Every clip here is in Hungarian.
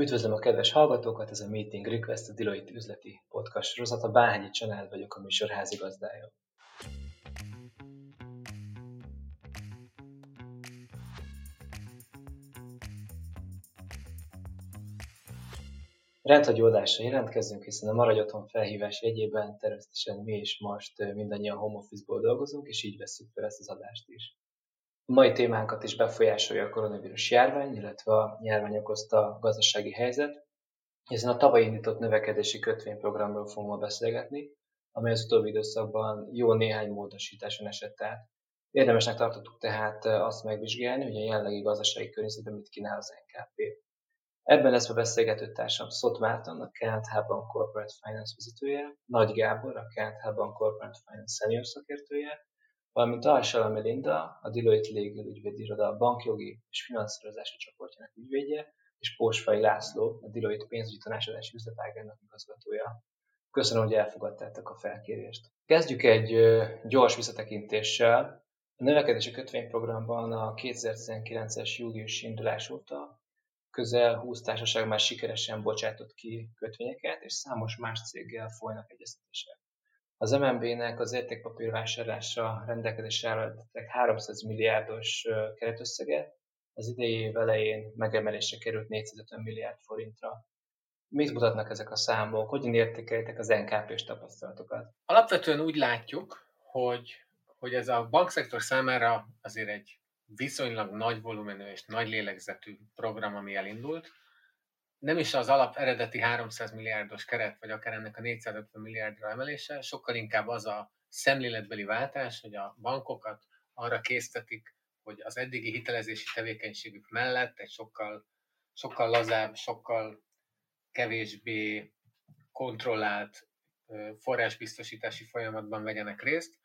Üdvözlöm a kedves hallgatókat, ez a Meeting Request, a Deloitte üzleti podcast. A Bánhegyi Csanád vagyok, a műsor házigazdája. Rendhagyó adásra jelentkezünk, hiszen a Maradj Otthon felhívás jegyében természetesen mi is most mindannyian home office-ból dolgozunk, és így veszük fel ezt az adást is. A mai témánkat is befolyásolja a koronavírus járvány, illetve a járvány okozta gazdasági helyzet, hiszen a tavaly indított növekedési kötvényprogramról fogunk ma beszélgetni, amely az utóbbi időszakban jó néhány módosításon esett át. Érdemesnek tartottuk tehát azt megvizsgálni, hogy a jelenlegi gazdasági környezetben mit kínál az NKP. Ebben lesz a beszélgető társam Szott Márton, a KNH Bank Corporate Finance vezetője, Nagy Gábor, a KNH Bank Corporate Finance senior szakértője, valamint Alsala Melinda, a Deloitte Legal ügyvédiroda bankjogi és finanszírozási csoportjának ügyvédje, és Pósfai László, a Deloitte pénzügyi tanácsadási üzletágának igazgatója. Köszönöm, hogy elfogadtátok a felkérést. Kezdjük egy gyors visszatekintéssel. A növekedési kötvényprogramban a 2019-es július indulás óta közel 20 társaság már sikeresen bocsátott ki kötvényeket, és számos más céggel folynak egyeztetések. Az MNB-nek az értékpapírvásárlásra rendelkezésre állították 300 milliárdos keretösszeget, az idei év elején megemelésre került 450 milliárd forintra. Mit mutatnak ezek a számok? Hogyan értékelitek az NKP-s tapasztalatokat? Alapvetően úgy látjuk, hogy, hogy ez a bankszektor számára azért egy viszonylag nagy volumenű és nagy lélegzetű program, ami elindult. Nem is az alap eredeti 300 milliárdos keret, vagy akár ennek a 450 milliárdra emelése, sokkal inkább az a szemléletbeli váltás, hogy a bankokat arra késztetik, hogy az eddigi hitelezési tevékenységük mellett egy sokkal, sokkal lazább, sokkal kevésbé kontrollált forrásbiztosítási folyamatban vegyenek részt.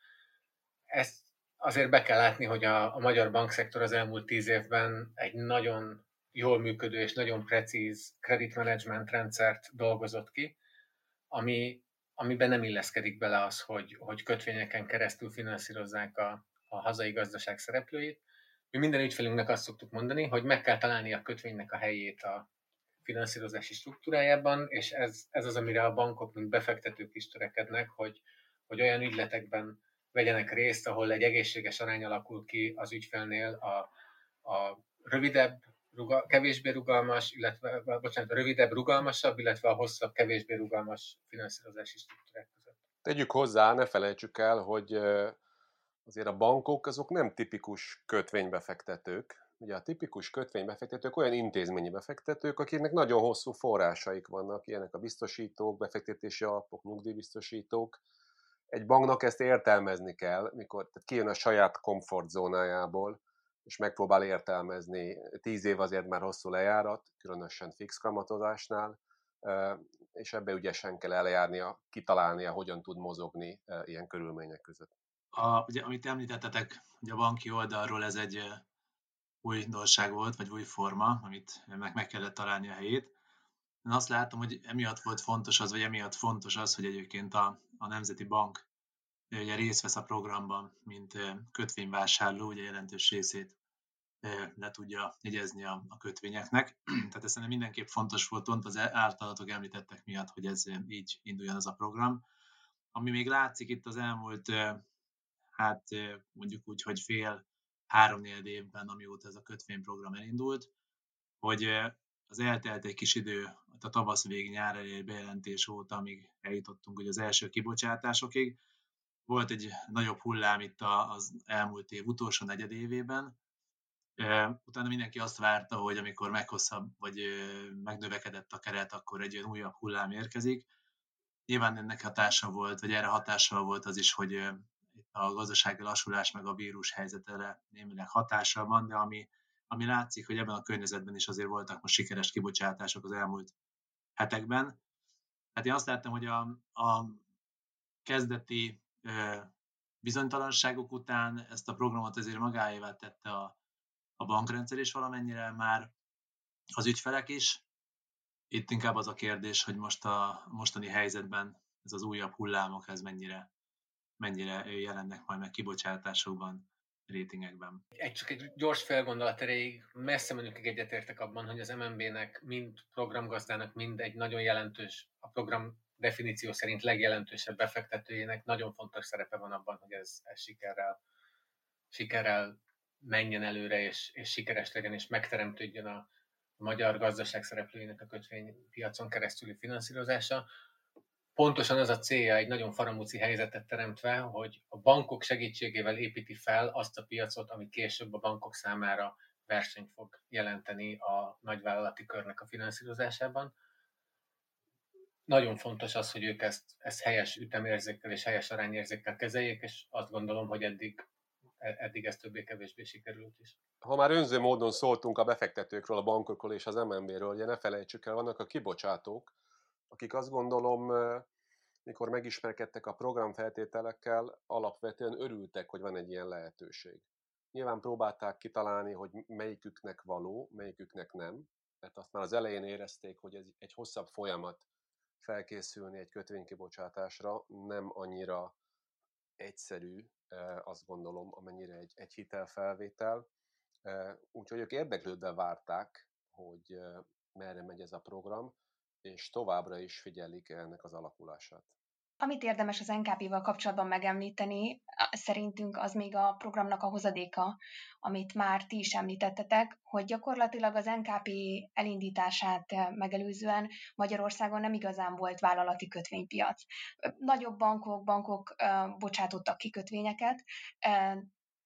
Ezt azért be kell látni, hogy a, a magyar bankszektor az elmúlt tíz évben egy nagyon jól működő és nagyon precíz credit management rendszert dolgozott ki, ami, amiben nem illeszkedik bele az, hogy, hogy kötvényeken keresztül finanszírozzák a, a hazai gazdaság szereplőit, mi minden ügyfelünknek azt szoktuk mondani, hogy meg kell találni a kötvénynek a helyét a finanszírozási struktúrájában, és ez, ez az, amire a bankok, mint befektetők is törekednek, hogy, hogy olyan ügyletekben vegyenek részt, ahol egy egészséges arány alakul ki az ügyfelnél a, a rövidebb, ruga, kevésbé rugalmas, illetve, bocsánat, a rövidebb, rugalmasabb, illetve a hosszabb, kevésbé rugalmas finanszírozási struktúrák között. Tegyük hozzá, ne felejtsük el, hogy azért a bankok azok nem tipikus kötvénybefektetők. Ugye a tipikus kötvénybefektetők olyan intézményi befektetők, akiknek nagyon hosszú forrásaik vannak, ilyenek a biztosítók, befektetési alapok, nyugdíjbiztosítók. Egy banknak ezt értelmezni kell, mikor tehát kijön a saját komfortzónájából, és megpróbál értelmezni. Tíz év azért már hosszú lejárat, különösen fix kamatozásnál, és ebbe ügyesen kell eljárnia, kitalálnia, hogyan tud mozogni ilyen körülmények között a, ugye, amit említettetek, hogy a banki oldalról ez egy új dolság volt, vagy új forma, amit meg, meg kellett találni a helyét. Én azt látom, hogy emiatt volt fontos az, vagy emiatt fontos az, hogy egyébként a, a Nemzeti Bank ugye részt vesz a programban, mint kötvényvásárló, ugye jelentős részét le tudja jegyezni a, kötvényeknek. Tehát ez szerintem mindenképp fontos volt, pont az általatok említettek miatt, hogy ez így induljon az a program. Ami még látszik itt az elmúlt hát mondjuk úgy, hogy fél három évben, amióta ez a kötvényprogram elindult, hogy az eltelt egy kis idő, a tavasz vég nyár elé bejelentés óta, amíg eljutottunk hogy az első kibocsátásokig. Volt egy nagyobb hullám itt az elmúlt év utolsó negyedévében, Utána mindenki azt várta, hogy amikor meghosszabb, vagy megnövekedett a keret, akkor egy olyan újabb hullám érkezik. Nyilván ennek hatása volt, vagy erre hatással volt az is, hogy a gazdasági lassulás meg a vírus helyzetére némileg hatással van, de ami, ami látszik, hogy ebben a környezetben is azért voltak most sikeres kibocsátások az elmúlt hetekben. Hát én azt láttam, hogy a, a kezdeti bizonytalanságok után ezt a programot azért magáévá tette a, a bankrendszer is valamennyire már az ügyfelek is. Itt inkább az a kérdés, hogy most a mostani helyzetben ez az újabb hullámok, ez mennyire mennyire jelennek majd meg kibocsátásokban. rétingekben. Egy csak egy gyors felgondolat erejéig messze menőkig egyetértek abban, hogy az MNB-nek mind programgazdának, mind egy nagyon jelentős, a program definíció szerint legjelentősebb befektetőjének nagyon fontos szerepe van abban, hogy ez, ez sikerrel, sikerrel menjen előre, és, és sikeres legyen, és megteremtődjön a, magyar gazdaság szereplőinek a kötvénypiacon keresztüli finanszírozása. Pontosan az a célja egy nagyon faramúci helyzetet teremtve, hogy a bankok segítségével építi fel azt a piacot, ami később a bankok számára versenyt fog jelenteni a nagyvállalati körnek a finanszírozásában. Nagyon fontos az, hogy ők ezt, ezt helyes ütemérzékkel és helyes arányérzékkel kezeljék, és azt gondolom, hogy eddig E, eddig ez többé-kevésbé sikerült is. Ha már önző módon szóltunk a befektetőkről, a bankokról és az MNB-ről, ugye ne felejtsük el, vannak a kibocsátók, akik azt gondolom, mikor megismerkedtek a programfeltételekkel, alapvetően örültek, hogy van egy ilyen lehetőség. Nyilván próbálták kitalálni, hogy melyiküknek való, melyiküknek nem, mert azt már az elején érezték, hogy ez egy hosszabb folyamat felkészülni egy kötvénykibocsátásra, nem annyira egyszerű, azt gondolom, amennyire egy, egy hitelfelvétel. Úgyhogy ők érdeklődve várták, hogy merre megy ez a program, és továbbra is figyelik ennek az alakulását. Amit érdemes az NKP-val kapcsolatban megemlíteni, szerintünk az még a programnak a hozadéka, amit már ti is említettetek, hogy gyakorlatilag az NKP elindítását megelőzően Magyarországon nem igazán volt vállalati kötvénypiac. Nagyobb bankok, bankok bocsátottak ki kötvényeket,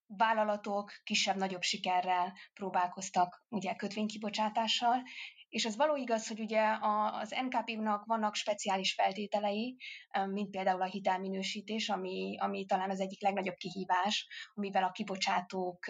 vállalatok kisebb-nagyobb sikerrel próbálkoztak ugye kötvénykibocsátással, és az való igaz, hogy ugye az NKP-nak vannak speciális feltételei, mint például a hitelminősítés, ami, ami talán az egyik legnagyobb kihívás, amivel a kibocsátók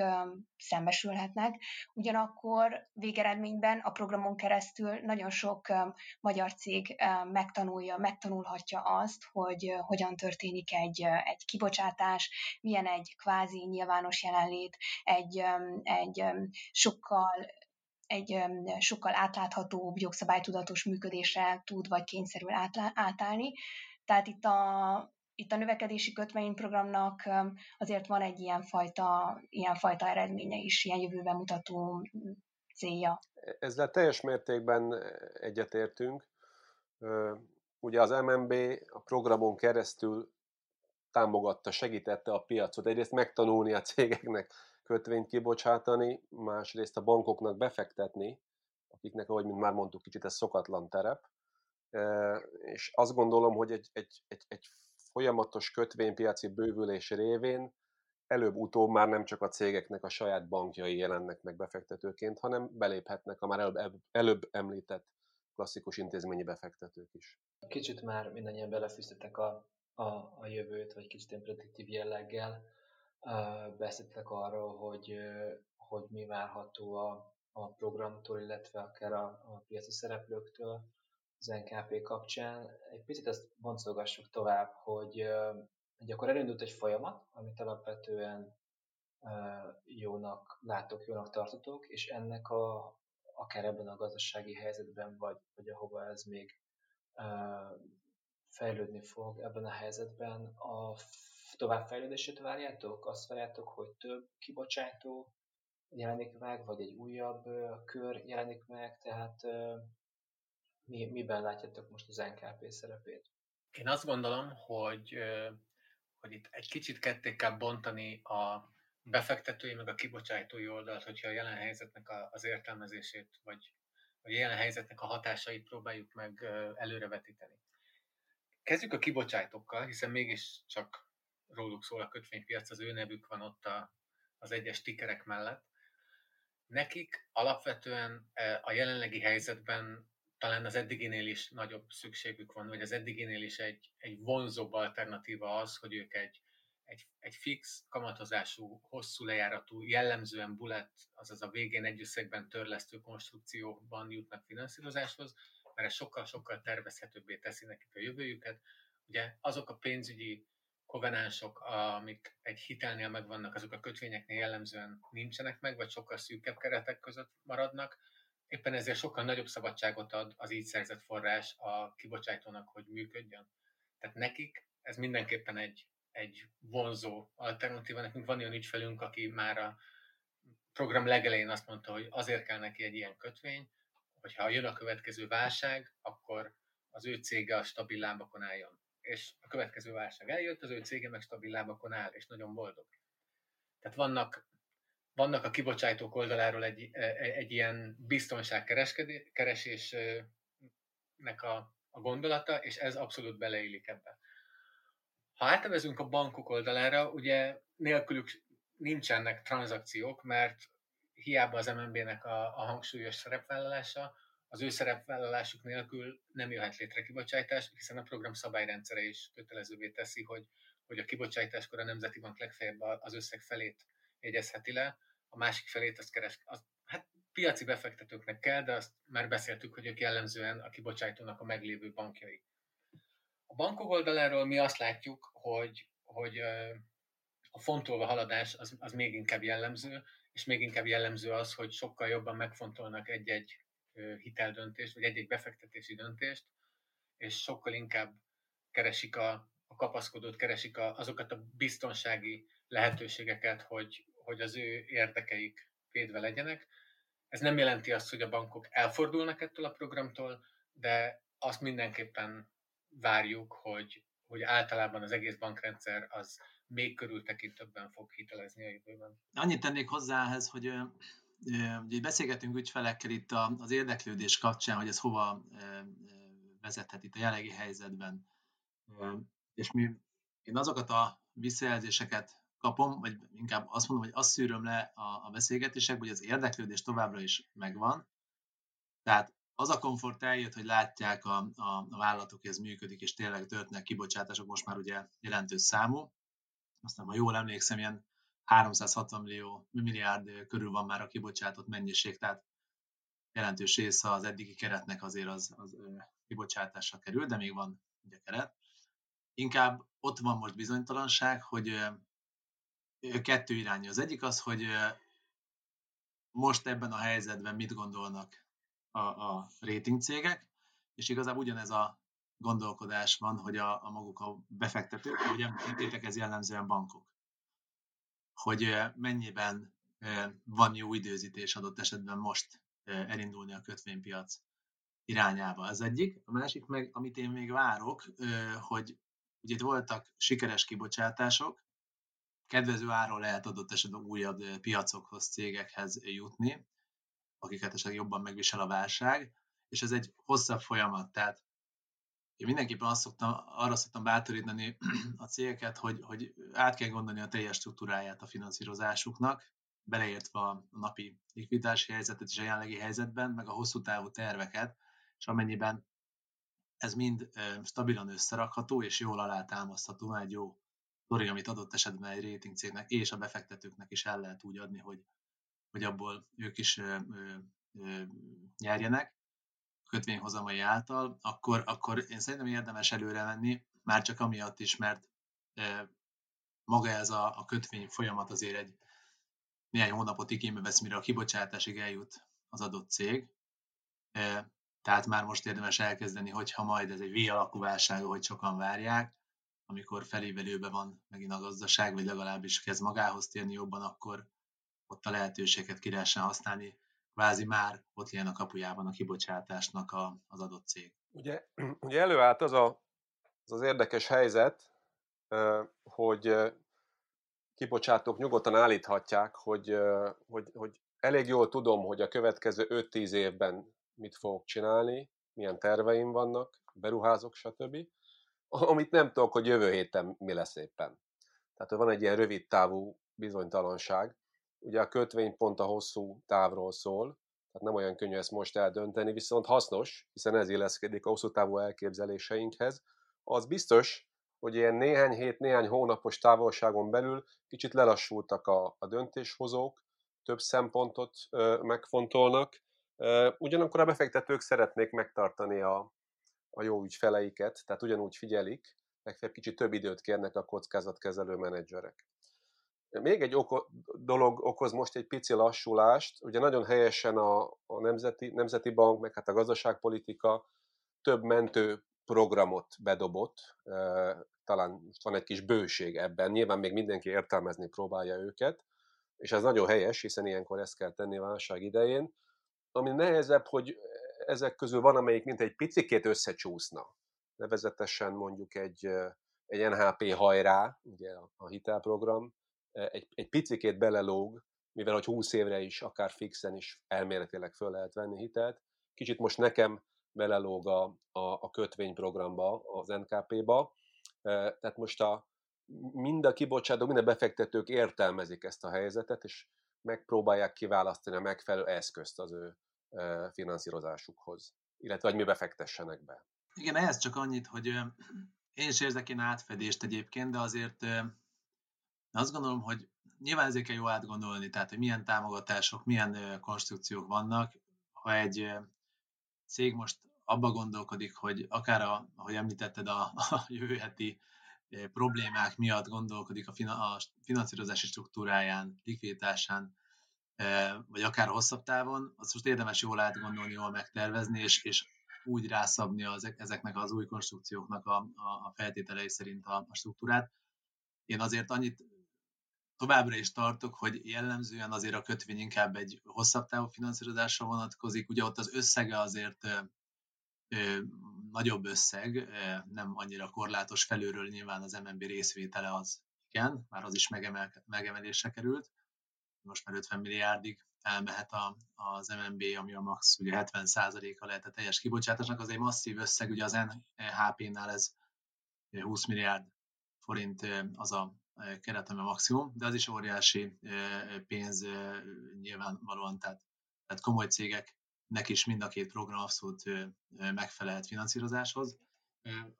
szembesülhetnek. Ugyanakkor végeredményben a programon keresztül nagyon sok magyar cég megtanulja, megtanulhatja azt, hogy hogyan történik egy, egy kibocsátás, milyen egy kvázi nyilvános jelenlét, egy, egy sokkal egy sokkal átláthatóbb, jogszabálytudatos működésre tud vagy kényszerül átállni. Tehát itt a, itt a növekedési kötvényprogramnak azért van egy ilyen fajta eredménye is, ilyen jövőben mutató célja. Ezzel teljes mértékben egyetértünk. Ugye az MNB a programon keresztül támogatta, segítette a piacot. Egyrészt megtanulni a cégeknek kötvényt kibocsátani, másrészt a bankoknak befektetni, akiknek, ahogy mint már mondtuk, kicsit ez szokatlan terep, és azt gondolom, hogy egy, egy, egy, egy folyamatos kötvénypiaci bővülés révén előbb-utóbb már nem csak a cégeknek a saját bankjai jelennek meg befektetőként, hanem beléphetnek a már előbb, előbb említett klasszikus intézményi befektetők is. Kicsit már mindannyian belefűztetek a, a, a jövőt, vagy kicsit ilyen prediktív jelleggel beszéltek arról, hogy, hogy mi várható a, a programtól, illetve akár a, a piaci szereplőktől az NKP kapcsán. Egy picit ezt boncolgassuk tovább, hogy, hogy akkor elindult egy folyamat, amit alapvetően jónak látok, jónak tartotok, és ennek a, akár ebben a gazdasági helyzetben, vagy, vagy ahova ez még fejlődni fog ebben a helyzetben, a továbbfejlődését várjátok? Azt várjátok, hogy több kibocsátó jelenik meg, vagy egy újabb kör jelenik meg, tehát mi, miben látjátok most az NKP szerepét? Én azt gondolom, hogy, hogy itt egy kicsit ketté kell bontani a befektetői meg a kibocsátói oldalt, hogyha a jelen helyzetnek az értelmezését, vagy, vagy a jelen helyzetnek a hatásait próbáljuk meg előrevetíteni. Kezdjük a kibocsátókkal, hiszen mégis csak róluk szól a kötvénypiac, az ő nevük van ott a, az egyes tikerek mellett. Nekik alapvetően e, a jelenlegi helyzetben talán az eddiginél is nagyobb szükségük van, vagy az eddiginél is egy, egy vonzóbb alternatíva az, hogy ők egy, egy, egy fix kamatozású, hosszú lejáratú, jellemzően bullet, azaz a végén egy összegben törlesztő konstrukcióban jutnak finanszírozáshoz, mert ez sokkal-sokkal tervezhetőbbé teszi nekik a jövőjüket. Ugye azok a pénzügyi kovenánsok, amik egy hitelnél megvannak, azok a kötvényeknél jellemzően nincsenek meg, vagy sokkal szűkebb keretek között maradnak. Éppen ezért sokkal nagyobb szabadságot ad az így szerzett forrás a kibocsátónak, hogy működjön. Tehát nekik ez mindenképpen egy, egy vonzó alternatíva. Nekünk van olyan ügyfelünk, aki már a program legelején azt mondta, hogy azért kell neki egy ilyen kötvény, hogyha jön a következő válság, akkor az ő cége a stabil lábakon álljon. És a következő válság eljött, az ő cége meg stabil lábakon áll, és nagyon boldog. Tehát vannak, vannak a kibocsátók oldaláról egy, egy ilyen biztonságkeresésnek a, a gondolata, és ez abszolút beleillik ebbe. Ha átevezünk a bankok oldalára, ugye nélkülük nincsenek tranzakciók, mert hiába az MNB-nek a, a hangsúlyos szerepvállalása, az ő szerepvállalásuk nélkül nem jöhet létre kibocsátás, hiszen a program szabályrendszere is kötelezővé teszi, hogy, hogy a kibocsátáskor a Nemzeti Bank legfeljebb az összeg felét jegyezheti le, a másik felét azt keres, az, hát piaci befektetőknek kell, de azt már beszéltük, hogy ők jellemzően a kibocsátónak a meglévő bankjai. A bankok oldaláról mi azt látjuk, hogy, hogy a fontolva haladás az, az még inkább jellemző, és még inkább jellemző az, hogy sokkal jobban megfontolnak egy-egy hiteldöntést, vagy egy-egy befektetési döntést, és sokkal inkább keresik a, a kapaszkodót, keresik a, azokat a biztonsági lehetőségeket, hogy, hogy az ő érdekeik védve legyenek. Ez nem jelenti azt, hogy a bankok elfordulnak ettől a programtól, de azt mindenképpen várjuk, hogy, hogy általában az egész bankrendszer az még körültekintőbben fog hitelezni a jövőben. Annyit tennék hozzá ehhez, hogy ugye beszélgetünk ügyfelekkel itt az érdeklődés kapcsán, hogy ez hova vezethet itt a jelenlegi helyzetben. És mi, én azokat a visszajelzéseket kapom, vagy inkább azt mondom, hogy azt szűröm le a, a beszélgetésekből, hogy az érdeklődés továbbra is megvan. Tehát az a komfort eljött, hogy látják a, a, a vállalatok, hogy ez működik, és tényleg történnek kibocsátások, most már ugye jelentős számú. Aztán, ha jól emlékszem, ilyen 360 millió, milliárd körül van már a kibocsátott mennyiség, tehát jelentős része az eddigi keretnek azért az, az kibocsátásra kerül, de még van ugye keret. Inkább ott van most bizonytalanság, hogy kettő irányú. Az egyik az, hogy most ebben a helyzetben mit gondolnak a, a rating cégek, és igazából ugyanez a gondolkodás van, hogy a, a maguk a befektetők, ahogy említettétek, ez jellemzően bankok. Hogy mennyiben van jó időzítés adott esetben most elindulni a kötvénypiac irányába. Ez egyik. A másik meg, amit én még várok, hogy ugye itt voltak sikeres kibocsátások, kedvező áron lehet adott esetben újabb piacokhoz, cégekhez jutni, akiket esetleg jobban megvisel a válság, és ez egy hosszabb folyamat, tehát én mindenképpen azt szoktam, arra szoktam bátorítani a cégeket, hogy, hogy át kell gondolni a teljes struktúráját a finanszírozásuknak, beleértve a napi likviditási helyzetet és a jelenlegi helyzetben, meg a hosszú távú terveket, és amennyiben ez mind stabilan összerakható és jól alátámasztható, egy jó sztori, amit adott esetben egy rating cégnek és a befektetőknek is el lehet úgy adni, hogy, hogy abból ők is ö, ö, nyerjenek kötvényhozamai által, akkor, akkor én szerintem érdemes előre menni, már csak amiatt is, mert maga ez a, a kötvény folyamat azért egy néhány hónapot igénybe vesz, mire a kibocsátásig eljut az adott cég. Tehát már most érdemes elkezdeni, hogyha majd ez egy V alakú válság, hogy sokan várják, amikor felévelőben van megint a gazdaság, vagy legalábbis kezd magához térni jobban, akkor ott a lehetőséget ki lehessen használni, kvázi már ott legyen a kapujában a kibocsátásnak a, az adott cég. Ugye, ugye előállt az, a, az az érdekes helyzet, hogy kibocsátók nyugodtan állíthatják, hogy, hogy, hogy elég jól tudom, hogy a következő 5-10 évben mit fogok csinálni, milyen terveim vannak, beruházok, stb amit nem tudok, hogy jövő héten mi lesz éppen. Tehát van egy ilyen rövid távú bizonytalanság. Ugye a kötvény pont a hosszú távról szól, tehát nem olyan könnyű ezt most eldönteni, viszont hasznos, hiszen ez illeszkedik a hosszú távú elképzeléseinkhez. Az biztos, hogy ilyen néhány hét, néhány hónapos távolságon belül kicsit lelassultak a, a döntéshozók, több szempontot ö, megfontolnak, ö, ugyanakkor a befektetők szeretnék megtartani a, a jó ügyfeleiket, tehát ugyanúgy figyelik, legfeljebb kicsit több időt kérnek a kockázatkezelő menedzserek. Még egy oko- dolog okoz most egy pici lassulást, ugye nagyon helyesen a, a Nemzeti, Nemzeti Bank, meg hát a gazdaságpolitika több mentő programot bedobott, talán most van egy kis bőség ebben. Nyilván még mindenki értelmezni próbálja őket, és ez nagyon helyes, hiszen ilyenkor ezt kell tenni válság idején. Ami nehezebb, hogy ezek közül van, amelyik mint egy picikét összecsúszna. Nevezetesen mondjuk egy, egy NHP hajrá, ugye a hitelprogram, egy, egy picikét belelóg, mivel hogy 20 évre is, akár fixen is elméletileg föl lehet venni hitelt. Kicsit most nekem belelóg a, a, a kötvényprogramba, az NKP-ba. Tehát most a, mind a kibocsátó, mind a befektetők értelmezik ezt a helyzetet, és megpróbálják kiválasztani a megfelelő eszközt az ő finanszírozásukhoz, illetve hogy mi befektessenek be. Igen, ehhez csak annyit, hogy én is érzek én átfedést egyébként, de azért azt gondolom, hogy nyilván ezért jó átgondolni, tehát hogy milyen támogatások, milyen konstrukciók vannak. Ha egy cég most abba gondolkodik, hogy akár, a, ahogy említetted, a, a jövő heti problémák miatt gondolkodik a, fina, a finanszírozási struktúráján, likviditásán, vagy akár hosszabb távon, azt most érdemes jól átgondolni, jól megtervezni, és, és úgy rászabni az, ezeknek az új konstrukcióknak a, a, a feltételei szerint a, a struktúrát. Én azért annyit továbbra is tartok, hogy jellemzően azért a kötvény inkább egy hosszabb távú finanszírozásra vonatkozik. Ugye ott az összege azért ö, ö, nagyobb összeg, ö, nem annyira korlátos felülről nyilván az MNB részvétele az igen, már az is megemel, megemelésre került. Most már 50 milliárdig elmehet a, az MNB, ami a max ugye 70%-a lehet a teljes kibocsátásnak, az egy masszív összeg, ugye az NHP-nál ez 20 milliárd forint az a keret, ami a maximum, de az is óriási pénz nyilvánvalóan, tehát, tehát komoly cégeknek is mind a két program abszolút megfelelhet finanszírozáshoz.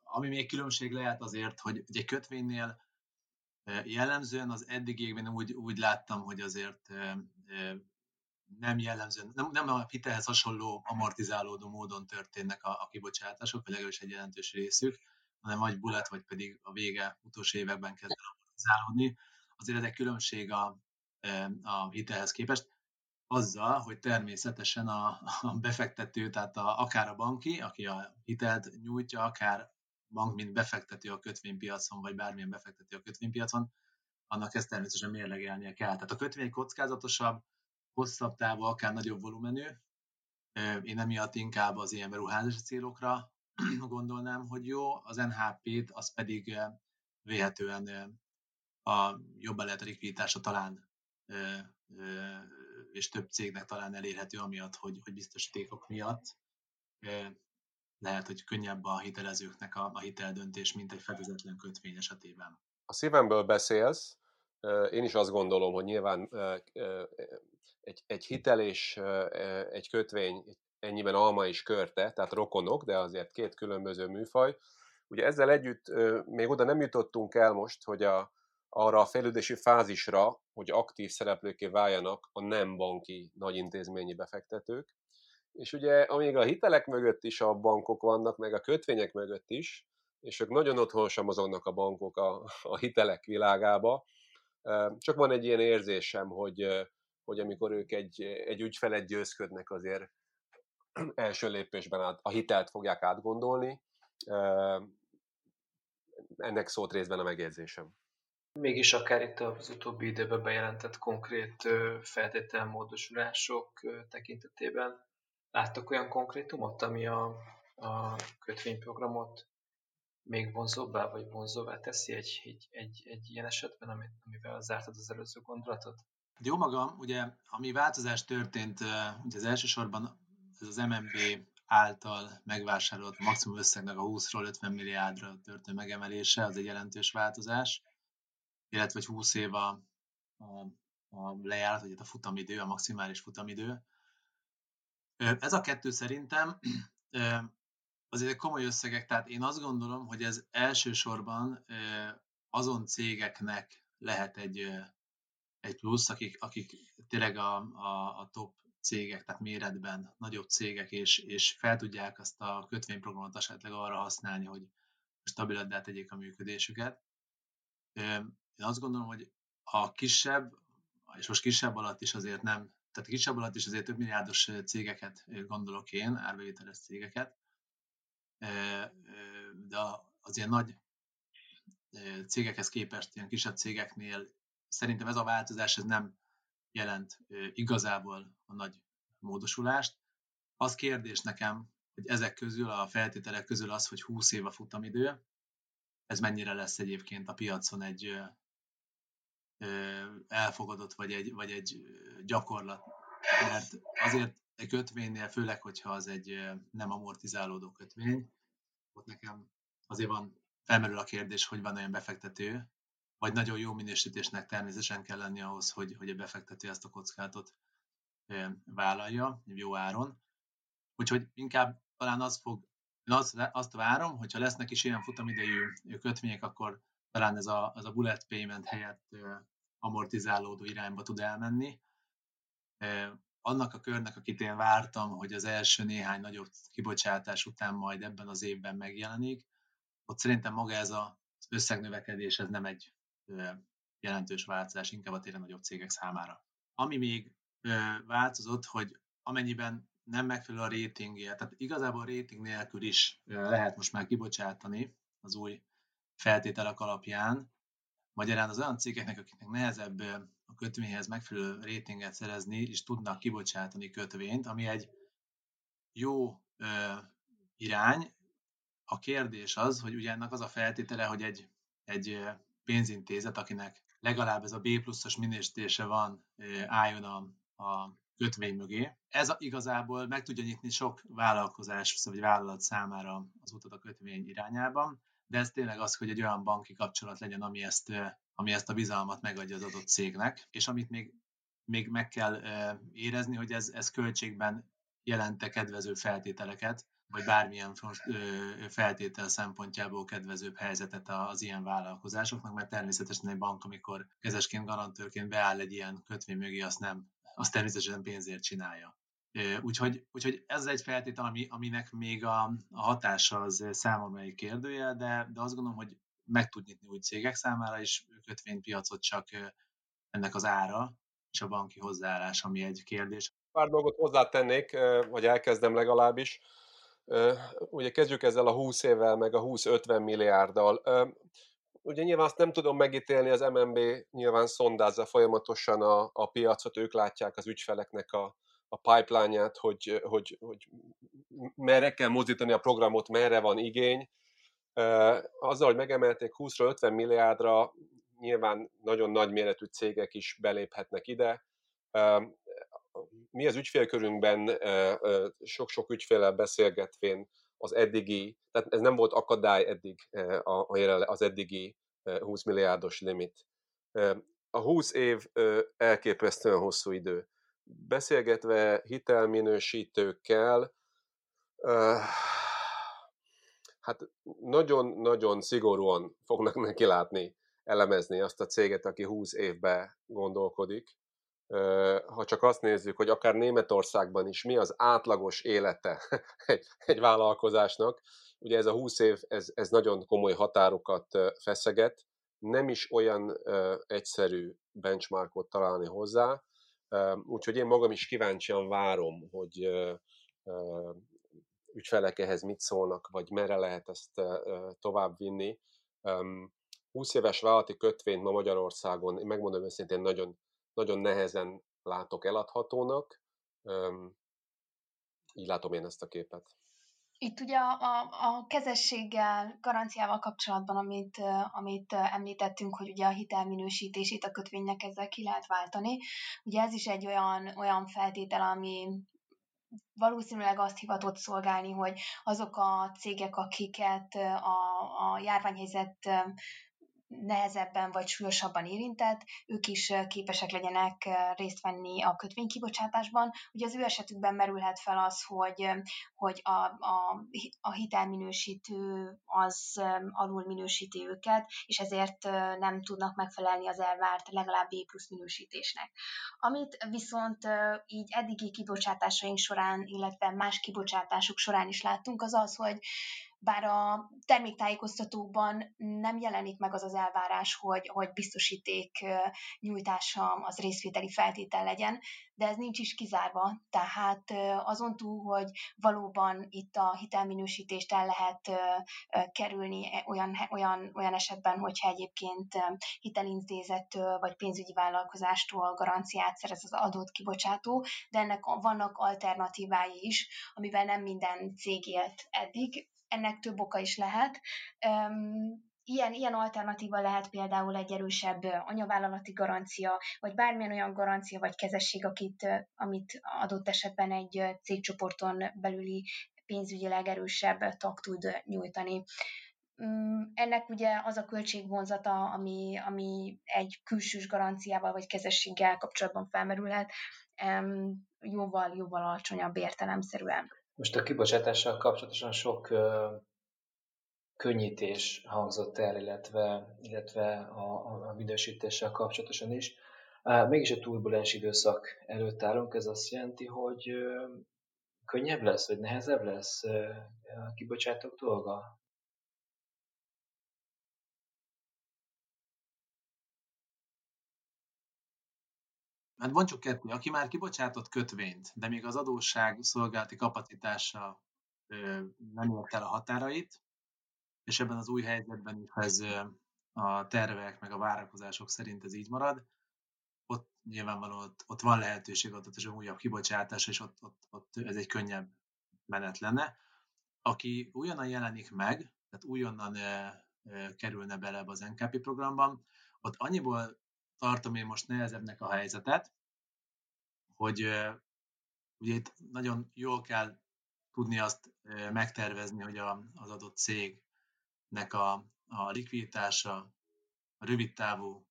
Ami még különbség lehet azért, hogy egy kötvénynél jellemzően az eddigiekben úgy, úgy láttam, hogy azért nem jellemzően, nem, nem a hitelhez hasonló amortizálódó módon történnek a, a kibocsátások, vagy legalábbis egy jelentős részük, hanem vagy bullet, vagy pedig a vége utolsó években kezd amortizálódni. Azért ez egy különbség a, a hitelhez képest, azzal, hogy természetesen a, a befektető, tehát a, akár a banki, aki a hitelt nyújtja, akár bank, mint befektető a kötvénypiacon, vagy bármilyen befektető a kötvénypiacon, annak ezt természetesen mérlegelnie kell. Tehát a kötvény kockázatosabb, hosszabb távú, akár nagyobb volumenű. Én emiatt inkább az ilyen beruházási célokra gondolnám, hogy jó, az NHP-t az pedig véhetően a jobban lehet a likviditása talán és több cégnek talán elérhető amiatt, hogy, hogy biztosítékok miatt lehet, hogy könnyebb a hitelezőknek a, a hiteldöntés, mint egy fedezetlen kötvény esetében. A szívemből beszélsz, én is azt gondolom, hogy nyilván egy, egy hitel és egy kötvény ennyiben alma is körte, tehát rokonok, de azért két különböző műfaj. Ugye ezzel együtt még oda nem jutottunk el most, hogy a, arra a fejlődési fázisra, hogy aktív szereplőké váljanak a nem banki nagy intézményi befektetők. És ugye amíg a hitelek mögött is a bankok vannak, meg a kötvények mögött is, és ők nagyon otthonosan mozognak a bankok a, a hitelek világába, csak van egy ilyen érzésem, hogy, hogy amikor ők egy, egy ügyfelet győzködnek, azért első lépésben a hitelt fogják átgondolni. Ennek szólt részben a megjegyzésem. Mégis akár itt az utóbbi időben bejelentett konkrét feltételmódosulások tekintetében láttak olyan konkrétumot, ami a, a kötvényprogramot még vonzóbbá vagy vonzóvá teszi egy, egy, egy, egy ilyen esetben, amit, amivel zártad az előző gondolatot? Jó magam, ugye, ami változás történt, ugye az elsősorban ez az MNB által megvásárolt maximum összegnek a 20-ról 50 milliárdra történő megemelése, az egy jelentős változás, illetve hogy 20 év a, a, a lejárat, vagy a futamidő, a maximális futamidő. Ez a kettő szerintem azért komoly összegek, tehát én azt gondolom, hogy ez elsősorban azon cégeknek lehet egy, egy plusz, akik, akik tényleg a, a, a top cégek, tehát méretben nagyobb cégek, és, és fel tudják azt a kötvényprogramot esetleg arra használni, hogy stabiladdá tegyék a működésüket. Én azt gondolom, hogy a kisebb, és most kisebb alatt is azért nem, tehát a kisebb alatt is azért több milliárdos cégeket gondolok én, árbevételes cégeket, de az ilyen nagy cégekhez képest, ilyen kisebb cégeknél szerintem ez a változás ez nem jelent igazából a nagy módosulást. Az kérdés nekem, hogy ezek közül, a feltételek közül az, hogy 20 év a futamidő, ez mennyire lesz egyébként a piacon egy elfogadott, vagy egy, vagy egy gyakorlat. Mert azért egy kötvénynél, főleg, hogyha az egy nem amortizálódó kötvény, ott nekem azért van, felmerül a kérdés, hogy van olyan befektető, vagy nagyon jó minősítésnek természetesen kell lenni ahhoz, hogy, hogy a befektető ezt a kockázatot vállalja jó áron. Úgyhogy inkább talán az fog, azt, azt várom, hogyha lesznek is ilyen futamidejű kötvények, akkor talán ez a, ez a bullet payment helyett amortizálódó irányba tud elmenni. Annak a körnek, akit én vártam, hogy az első néhány nagyobb kibocsátás után majd ebben az évben megjelenik, ott szerintem maga ez az összegnövekedés, ez nem egy jelentős változás, inkább a tényleg nagyobb cégek számára. Ami még változott, hogy amennyiben nem megfelelő a ratingje, tehát igazából a rating nélkül is lehet most már kibocsátani az új feltételek alapján. Magyarán az olyan cégeknek, akiknek nehezebb a kötvényhez megfelelő ratinget szerezni, is tudnak kibocsátani kötvényt, ami egy jó ö, irány. A kérdés az, hogy ugye ennek az a feltétele, hogy egy, egy pénzintézet, akinek legalább ez a B pluszos minősítése van, álljon a, a kötvény mögé. Ez igazából meg tudja nyitni sok vállalkozás vagy vállalat számára az utat a kötvény irányában, de ez tényleg az, hogy egy olyan banki kapcsolat legyen, ami ezt, ami ezt a bizalmat megadja az adott cégnek, és amit még, még meg kell érezni, hogy ez, ez költségben jelente kedvező feltételeket, vagy bármilyen feltétel szempontjából kedvezőbb helyzetet az ilyen vállalkozásoknak, mert természetesen egy bank, amikor kezesként, garantőrként beáll egy ilyen kötvény mögé, azt nem, azt természetesen pénzért csinálja. Úgyhogy, úgyhogy ez egy feltétel, ami, aminek még a, a hatása az számomra egy kérdője, de, de azt gondolom, hogy meg tud nyitni új cégek számára, és kötvénypiacot csak ennek az ára és a banki hozzáállás, ami egy kérdés. Pár dolgot hozzátennék, vagy elkezdem legalábbis. Ugye kezdjük ezzel a 20 évvel, meg a 20-50 milliárddal. Ugye nyilván azt nem tudom megítélni, az MNB nyilván szondázza folyamatosan a, a piacot, ők látják az ügyfeleknek a, a pipeline-ját, hogy, hogy, hogy merre kell mozdítani a programot, merre van igény. Azzal, hogy megemelték 20 50 milliárdra, nyilván nagyon nagy méretű cégek is beléphetnek ide mi az ügyfélkörünkben sok-sok ügyféllel beszélgetvén az eddigi, tehát ez nem volt akadály eddig az eddigi 20 milliárdos limit. A 20 év elképesztően hosszú idő. Beszélgetve hitelminősítőkkel, hát nagyon-nagyon szigorúan fognak neki látni, elemezni azt a céget, aki 20 évbe gondolkodik, ha csak azt nézzük, hogy akár Németországban is mi az átlagos élete egy, egy vállalkozásnak, ugye ez a 20 év, ez, ez nagyon komoly határokat feszeget, nem is olyan egyszerű benchmarkot találni hozzá, úgyhogy én magam is kíváncsian várom, hogy ügyfelek ehhez mit szólnak, vagy merre lehet ezt tovább vinni. 20 éves vállalati kötvényt ma Magyarországon, én megmondom őszintén, nagyon nagyon nehezen látok eladhatónak. Így látom én ezt a képet. Itt ugye a, a, kezességgel, garanciával kapcsolatban, amit, amit említettünk, hogy ugye a hitelminősítését a kötvénynek ezzel ki lehet váltani, ugye ez is egy olyan, olyan feltétel, ami valószínűleg azt hivatott szolgálni, hogy azok a cégek, akiket a, a járványhelyzet nehezebben vagy súlyosabban érintett, ők is képesek legyenek részt venni a kötvénykibocsátásban. Ugye az ő esetükben merülhet fel az, hogy, hogy a, a, a hitelminősítő az alul minősíti őket, és ezért nem tudnak megfelelni az elvárt legalább B plusz minősítésnek. Amit viszont így eddigi kibocsátásaink során, illetve más kibocsátások során is láttunk, az az, hogy bár a terméktájékoztatóban nem jelenik meg az az elvárás, hogy, hogy biztosíték nyújtása az részvételi feltétel legyen, de ez nincs is kizárva. Tehát azon túl, hogy valóban itt a hitelminősítést el lehet kerülni e, olyan, olyan, olyan esetben, hogyha egyébként hitelintézettől vagy pénzügyi vállalkozástól garanciát szerez az adott kibocsátó, de ennek vannak alternatívái is, amivel nem minden cég élt eddig. Ennek több oka is lehet. Ilyen, ilyen alternatíva lehet például egy erősebb anyavállalati garancia, vagy bármilyen olyan garancia vagy kezesség, akit, amit adott esetben egy cégcsoporton belüli pénzügyileg erősebb tag tud nyújtani. Ennek ugye az a költségvonzata, ami, ami egy külsős garanciával vagy kezességgel kapcsolatban felmerülhet, jóval, jóval alacsonyabb értelemszerűen. Most a kibocsátással kapcsolatosan sok könnyítés hangzott el, illetve, illetve a, a minősítéssel kapcsolatosan is. Mégis a turbulens időszak előtt állunk, ez azt jelenti, hogy könnyebb lesz, vagy nehezebb lesz a kibocsátók dolga? Mert mondjuk kettő, aki már kibocsátott kötvényt, de még az adósság szolgálati kapacitása nem ért el a határait, és ebben az új helyzetben is ez a tervek meg a várakozások szerint ez így marad, ott nyilvánvalóan ott, ott van lehetőség ott, ott újabb kibocsátás, és ott, ott, ott ez egy könnyebb menet lenne. Aki újonnan jelenik meg, tehát újonnan e, e, kerülne bele az NKP programban, ott annyiból tartom én most nehezebbnek a helyzetet, hogy ugye itt nagyon jól kell tudni azt megtervezni, hogy az adott cégnek a, a likviditása, a rövidtávú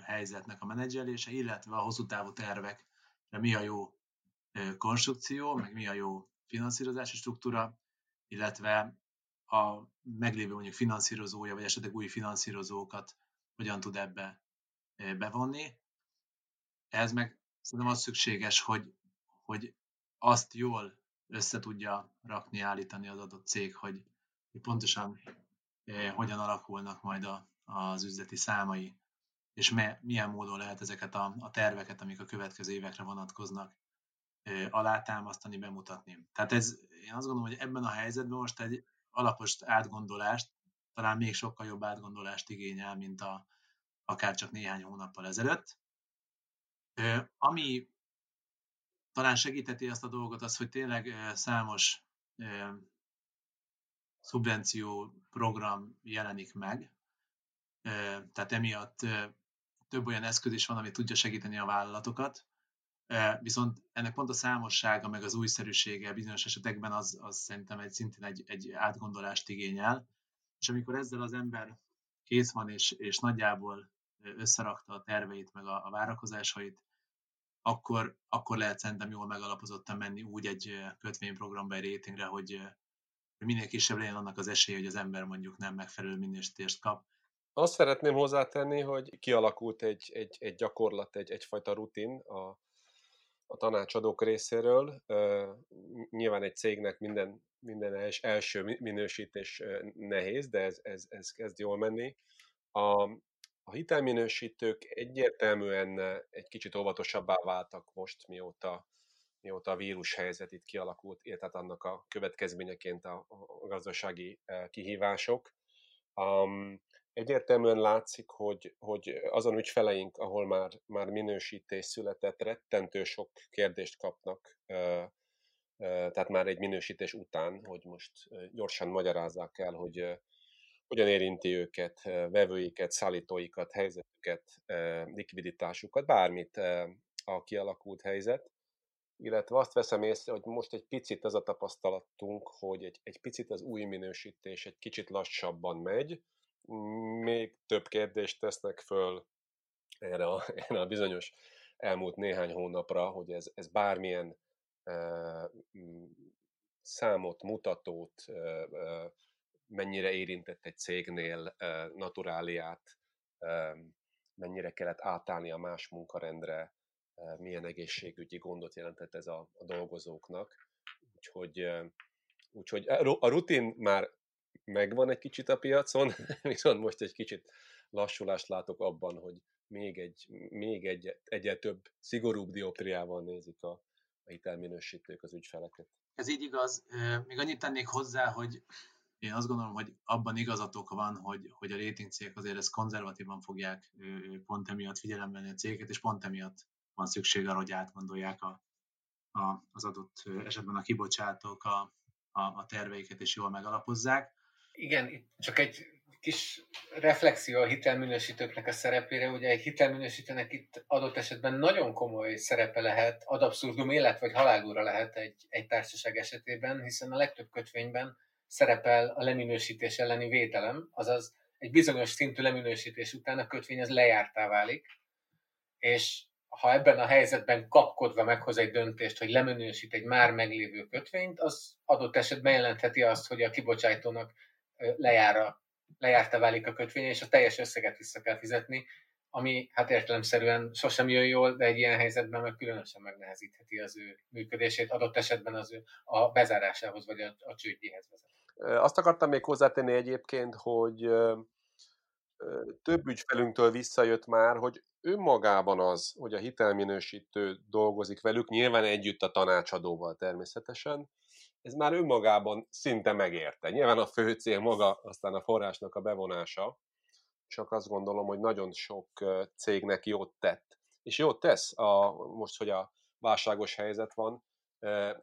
helyzetnek a menedzselése, illetve a hosszú távú tervekre mi a jó konstrukció, meg mi a jó finanszírozási struktúra, illetve a meglévő mondjuk finanszírozója, vagy esetleg új finanszírozókat hogyan tud ebbe bevonni. Ez meg szerintem az szükséges, hogy, hogy azt jól össze tudja rakni, állítani az adott cég, hogy, pontosan hogyan alakulnak majd a, az üzleti számai, és me, milyen módon lehet ezeket a, a terveket, amik a következő évekre vonatkoznak, alátámasztani, bemutatni. Tehát ez, én azt gondolom, hogy ebben a helyzetben most egy alapos átgondolást, talán még sokkal jobb átgondolást igényel, mint a, akár csak néhány hónappal ezelőtt. Ami talán segíteti ezt a dolgot, az, hogy tényleg számos szubvenció program jelenik meg, tehát emiatt több olyan eszköz is van, ami tudja segíteni a vállalatokat, viszont ennek pont a számossága, meg az újszerűsége bizonyos esetekben az, az szerintem egy szintén egy, egy átgondolást igényel, és amikor ezzel az ember kész van, és, és nagyjából összerakta a terveit, meg a, a várakozásait, akkor, akkor lehet szerintem jól megalapozottan menni úgy egy kötvényprogramba, egy rétingre, hogy, minél kisebb legyen annak az esélye, hogy az ember mondjuk nem megfelelő minősítést kap, azt szeretném hozzátenni, hogy kialakult egy, egy, egy gyakorlat, egy, egyfajta rutin a, a tanácsadók részéről. Nyilván egy cégnek minden, minden els, első minősítés nehéz, de ez, ez, ez kezd jól menni. A, a hitelminősítők egyértelműen egy kicsit óvatosabbá váltak most, mióta, mióta a vírus helyzet itt kialakult, tehát annak a következményeként a, a gazdasági kihívások. Um, egyértelműen látszik, hogy, hogy azon ügyfeleink, ahol már, már minősítés született, rettentő sok kérdést kapnak, tehát már egy minősítés után, hogy most gyorsan magyarázzák el, hogy hogyan érinti őket, vevőiket, szállítóikat, helyzetüket, likviditásukat, bármit a kialakult helyzet. Illetve azt veszem észre, hogy most egy picit az a tapasztalatunk, hogy egy, egy picit az új minősítés egy kicsit lassabban megy, még több kérdést tesznek föl erre a, erre a bizonyos elmúlt néhány hónapra, hogy ez, ez bármilyen uh, számot, mutatót uh, mennyire érintett egy cégnél naturáliát, mennyire kellett átállni a más munkarendre, milyen egészségügyi gondot jelentett ez a, a dolgozóknak. Úgyhogy Úgyhogy a rutin már megvan egy kicsit a piacon, viszont most egy kicsit lassulást látok abban, hogy még egy, még egy, egyet több, szigorúbb dioptriával nézik a, a hitelminősítők az ügyfeleket. Ez így igaz. Még annyit tennék hozzá, hogy én azt gondolom, hogy abban igazatok van, hogy, hogy a rating cégek azért ezt konzervatívan fogják pont emiatt figyelembe a cégeket, és pont emiatt van szükség arra, hogy átgondolják a, a, az adott esetben a kibocsátók a, a, a terveiket, és jól megalapozzák. Igen, csak egy kis reflexió a hitelminősítőknek a szerepére. Ugye egy hitelminősítőnek itt adott esetben nagyon komoly szerepe lehet, ad abszurdum élet vagy halálúra lehet egy, egy társaság esetében, hiszen a legtöbb kötvényben szerepel a leminősítés elleni védelem, azaz egy bizonyos szintű leminősítés után a kötvény az lejártá válik, és ha ebben a helyzetben kapkodva meghoz egy döntést, hogy leminősít egy már meglévő kötvényt, az adott esetben jelentheti azt, hogy a kibocsájtónak lejára, lejárta válik a kötvény, és a teljes összeget vissza kell fizetni, ami hát értelemszerűen sosem jön jól, de egy ilyen helyzetben meg különösen megnehezítheti az ő működését, adott esetben az ő a bezárásához vagy a, a csődjéhez vezet. Azt akartam még hozzátenni egyébként, hogy több ügyfelünktől visszajött már, hogy önmagában az, hogy a hitelminősítő dolgozik velük, nyilván együtt a tanácsadóval természetesen, ez már önmagában szinte megérte. Nyilván a fő cél maga aztán a forrásnak a bevonása, csak azt gondolom, hogy nagyon sok cégnek jót tett. És jót tesz, a, most, hogy a válságos helyzet van,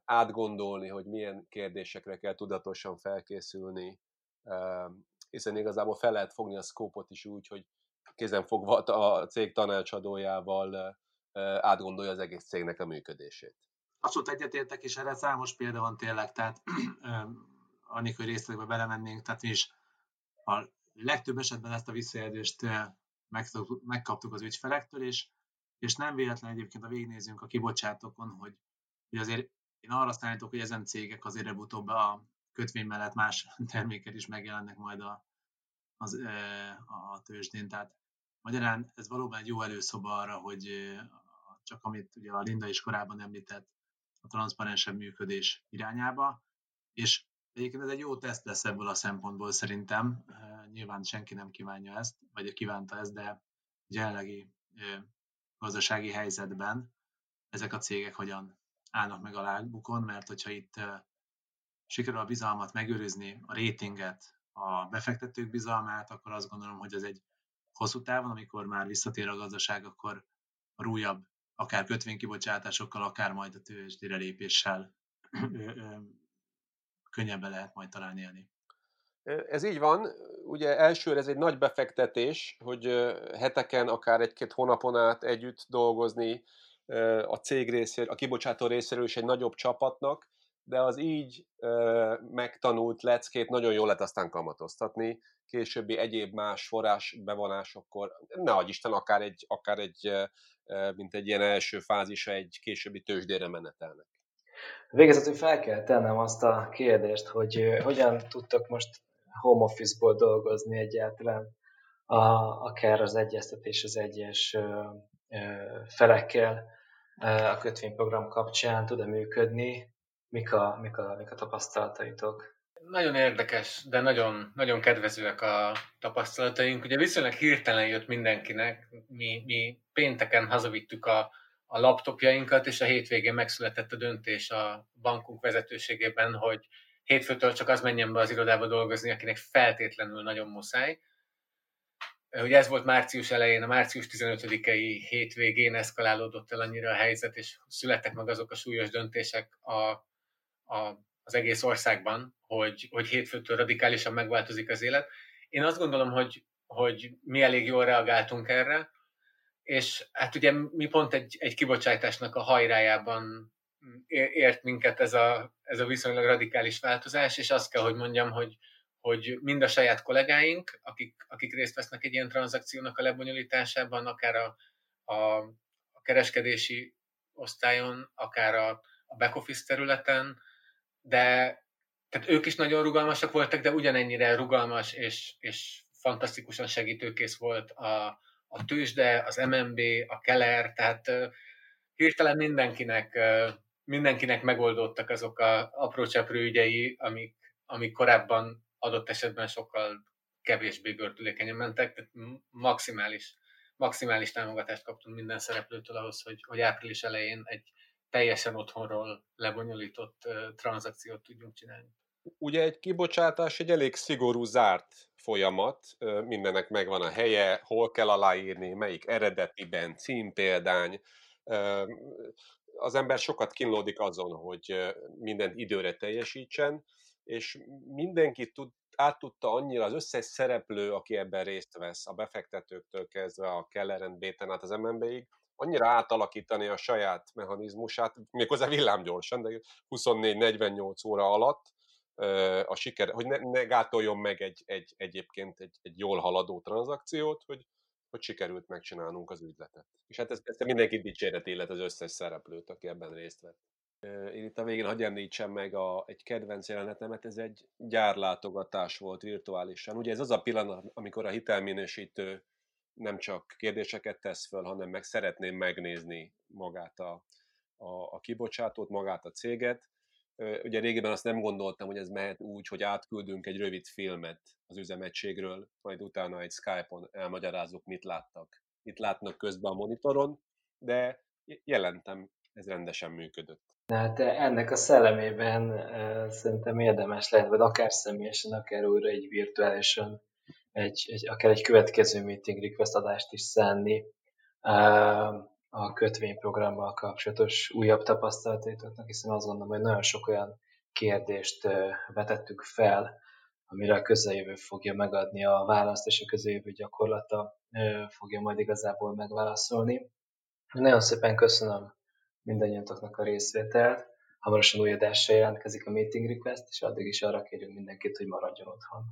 átgondolni, hogy milyen kérdésekre kell tudatosan felkészülni, hiszen igazából fel lehet fogni a szkópot is úgy, hogy fogva a cég tanácsadójával átgondolja az egész cégnek a működését. Abszolút egyetértek, és erre számos példa van tényleg, tehát annélkül, hogy részletekbe belemennénk, tehát mi is a legtöbb esetben ezt a visszajelzést megkaptuk az ügyfelektől, és, és nem véletlen egyébként, a végignézünk a kibocsátókon, hogy, hogy azért én arra szállítok, hogy ezen cégek azért előbb-utóbb a kötvény mellett más termékek is megjelennek majd a, az, a tőzsdén. Tehát magyarán ez valóban egy jó előszoba arra, hogy csak amit ugye a Linda is korábban említett, a transzparensebb működés irányába, és egyébként ez egy jó teszt lesz ebből a szempontból szerintem. Nyilván senki nem kívánja ezt, vagy kívánta ezt, de jelenlegi gazdasági helyzetben ezek a cégek hogyan állnak meg a lábukon, mert hogyha itt sikerül a bizalmat megőrizni, a rétinget, a befektetők bizalmát, akkor azt gondolom, hogy ez egy hosszú távon, amikor már visszatér a gazdaság, akkor a rújabb, akár kötvénykibocsátásokkal, akár majd a tőzsdére lépéssel könnyebben lehet majd talán élni. Ez így van. Ugye elsőre ez egy nagy befektetés, hogy heteken, akár egy-két hónapon át együtt dolgozni a cég részéről, a kibocsátó részéről is egy nagyobb csapatnak, de az így megtanult leckét nagyon jól lehet aztán kamatoztatni, későbbi egyéb más forrás bevonásokkor, ne adj Isten, akár egy, akár egy, mint egy ilyen első fázisa egy későbbi tőzsdére menetelnek. Végezetül fel kell tennem azt a kérdést, hogy hogyan tudtok most home office-ból dolgozni egyáltalán, a, akár az egyeztetés az egyes felekkel a kötvényprogram kapcsán tud-e működni, mik a, mik a, mik a tapasztalataitok? Nagyon érdekes, de nagyon, nagyon kedvezőek a tapasztalataink. Ugye viszonylag hirtelen jött mindenkinek, mi, mi pénteken hazavittük a, a laptopjainkat, és a hétvégén megszületett a döntés a bankunk vezetőségében, hogy hétfőtől csak az menjen be az irodába dolgozni, akinek feltétlenül nagyon muszáj. Ugye ez volt március elején, a március 15-i hétvégén eszkalálódott el annyira a helyzet, és születtek meg azok a súlyos döntések a, a, az egész országban, hogy, hogy hétfőtől radikálisan megváltozik az élet. Én azt gondolom, hogy, hogy mi elég jól reagáltunk erre, és hát ugye mi pont egy, egy kibocsátásnak a hajrájában ért minket ez a, ez a viszonylag radikális változás, és azt kell, hogy mondjam, hogy, hogy mind a saját kollégáink, akik, akik részt vesznek egy ilyen tranzakciónak a lebonyolításában, akár a, a, a kereskedési osztályon, akár a, a back office területen, de tehát ők is nagyon rugalmasak voltak, de ugyanennyire rugalmas és, és fantasztikusan segítőkész volt a, a tőzsde, az MMB, a Keller, tehát hirtelen mindenkinek mindenkinek megoldottak azok a apró cseprő ügyei, amik, amik korábban adott esetben sokkal kevésbé gördülékenyen mentek, tehát maximális, maximális támogatást kaptunk minden szereplőtől ahhoz, hogy, hogy április elején egy teljesen otthonról lebonyolított uh, tranzakciót tudjunk csinálni. Ugye egy kibocsátás egy elég szigorú zárt folyamat, mindennek megvan a helye, hol kell aláírni, melyik eredetiben, címpéldány. Az ember sokat kínlódik azon, hogy mindent időre teljesítsen, és mindenki tud, át tudta annyira az összes szereplő, aki ebben részt vesz, a befektetőktől kezdve a Kelleren Béten át az MNB-ig, annyira átalakítani a saját mechanizmusát, méghozzá villámgyorsan, de 24-48 óra alatt, a siker, hogy ne, ne gátoljon meg egy, egy, egyébként egy, egy jól haladó tranzakciót, hogy, hogy sikerült megcsinálnunk az ügyletet. És hát ez, ez mindenki dicséret illet az összes szereplőt, aki ebben részt vett. Én itt a végén hagyj említsem meg a, egy kedvenc jelenetemet, ez egy gyárlátogatás volt virtuálisan. Ugye ez az a pillanat, amikor a hitelminősítő nem csak kérdéseket tesz föl, hanem meg szeretném megnézni magát a, a, a kibocsátót, magát a céget. Ugye régebben azt nem gondoltam, hogy ez mehet úgy, hogy átküldünk egy rövid filmet az üzemegységről, majd utána egy Skype-on elmagyarázzuk, mit láttak. Mit látnak közben a monitoron, de jelentem, ez rendesen működött. Hát ennek a szellemében uh, szerintem érdemes lehet, vagy akár személyesen, akár újra egy virtuálisan, egy, egy, akár egy következő meeting request adást is szenni uh, a kötvényprogrammal kapcsolatos újabb tapasztalatoknak, hiszen azt gondolom, hogy nagyon sok olyan kérdést uh, vetettük fel, amire a közeljövő fogja megadni a választ, és a közeljövő gyakorlata fogja majd igazából megválaszolni. Nagyon szépen köszönöm mindannyiatoknak a részvételt. Hamarosan új adásra jelentkezik a meeting request, és addig is arra kérünk mindenkit, hogy maradjon otthon.